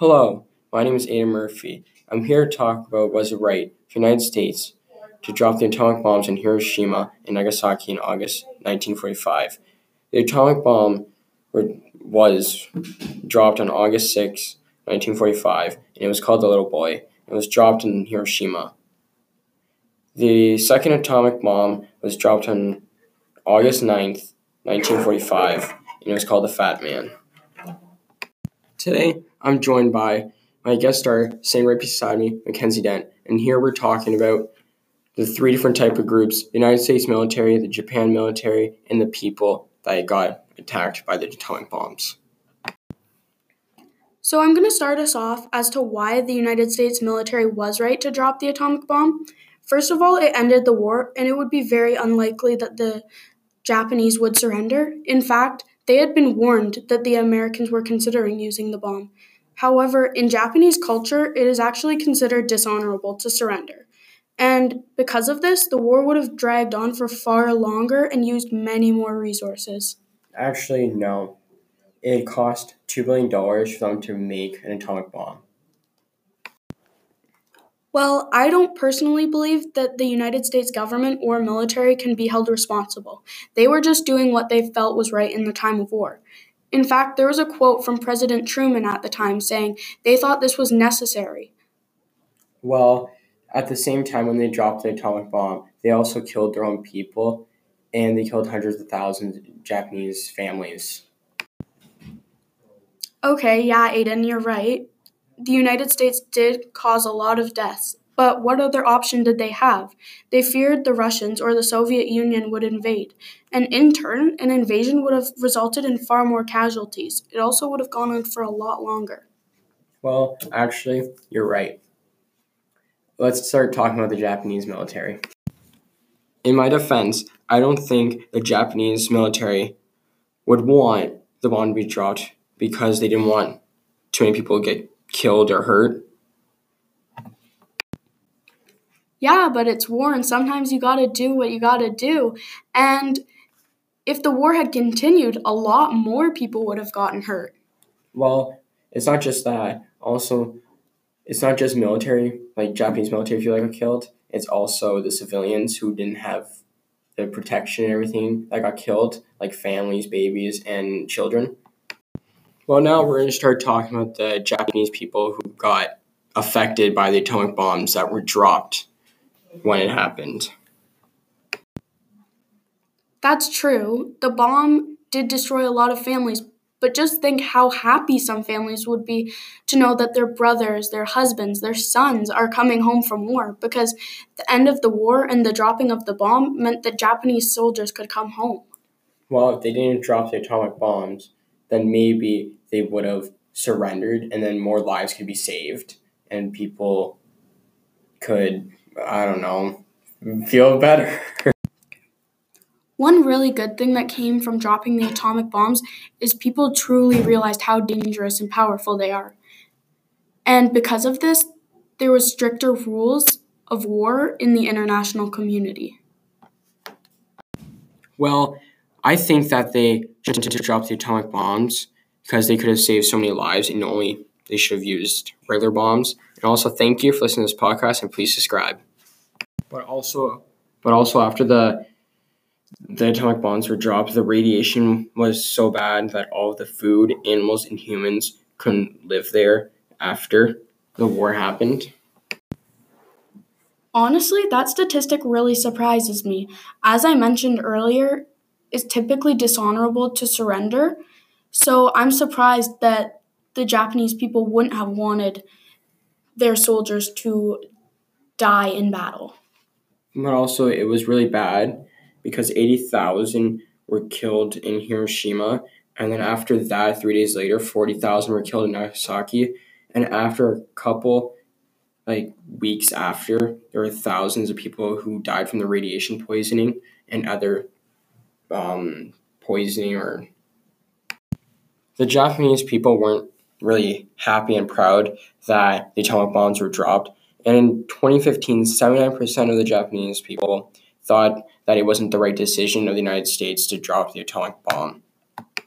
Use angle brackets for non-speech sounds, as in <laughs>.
Hello, my name is Aidan Murphy. I'm here to talk about was it right for the United States to drop the atomic bombs in Hiroshima and Nagasaki in August 1945. The atomic bomb was dropped on August 6, 1945, and it was called the Little Boy. It was dropped in Hiroshima. The second atomic bomb was dropped on August 9, 1945, and it was called the Fat Man. Today, I'm joined by my guest star, sitting right beside me, Mackenzie Dent, and here we're talking about the three different type of groups: the United States military, the Japan military, and the people that got attacked by the atomic bombs. So I'm going to start us off as to why the United States military was right to drop the atomic bomb. First of all, it ended the war, and it would be very unlikely that the Japanese would surrender. In fact, they had been warned that the Americans were considering using the bomb. However, in Japanese culture, it is actually considered dishonorable to surrender. And because of this, the war would have dragged on for far longer and used many more resources. Actually, no. It cost $2 billion for them to make an atomic bomb. Well, I don't personally believe that the United States government or military can be held responsible. They were just doing what they felt was right in the time of war. In fact, there was a quote from President Truman at the time saying they thought this was necessary. Well, at the same time, when they dropped the atomic bomb, they also killed their own people and they killed hundreds of thousands of Japanese families. Okay, yeah, Aidan, you're right. The United States did cause a lot of deaths, but what other option did they have? They feared the Russians or the Soviet Union would invade, and in turn, an invasion would have resulted in far more casualties. It also would have gone on for a lot longer. Well, actually, you're right let's start talking about the Japanese military. In my defense, I don't think the Japanese military would want the bomb to be dropped because they didn't want too many people to get killed or hurt. Yeah, but it's war, and sometimes you gotta do what you gotta do. And if the war had continued, a lot more people would have gotten hurt. Well, it's not just that. Also, it's not just military, like Japanese military people that got killed. It's also the civilians who didn't have the protection and everything that got killed, like families, babies, and children. Well, now we're going to start talking about the Japanese people who got affected by the atomic bombs that were dropped when it happened. That's true. The bomb did destroy a lot of families, but just think how happy some families would be to know that their brothers, their husbands, their sons are coming home from war because the end of the war and the dropping of the bomb meant that Japanese soldiers could come home. Well, if they didn't drop the atomic bombs, then maybe they would have surrendered and then more lives could be saved and people could, I don't know, feel better. <laughs> One really good thing that came from dropping the atomic bombs is people truly realized how dangerous and powerful they are. And because of this, there was stricter rules of war in the international community. Well, I think that they should drop the atomic bombs because they could have saved so many lives and only they should have used regular bombs. And also thank you for listening to this podcast and please subscribe. But also but also after the the atomic bombs were dropped, the radiation was so bad that all of the food, animals, and humans couldn't live there after the war happened. Honestly, that statistic really surprises me. As I mentioned earlier, it's typically dishonorable to surrender, so I'm surprised that the Japanese people wouldn't have wanted their soldiers to die in battle. But also, it was really bad because 80,000 were killed in Hiroshima. And then after that, three days later, 40,000 were killed in Nagasaki. And after a couple, like weeks after, there were thousands of people who died from the radiation poisoning and other um, poisoning or. The Japanese people weren't really happy and proud that the atomic bombs were dropped. And in 2015, 79% of the Japanese people thought that it wasn't the right decision of the United States to drop the atomic bomb.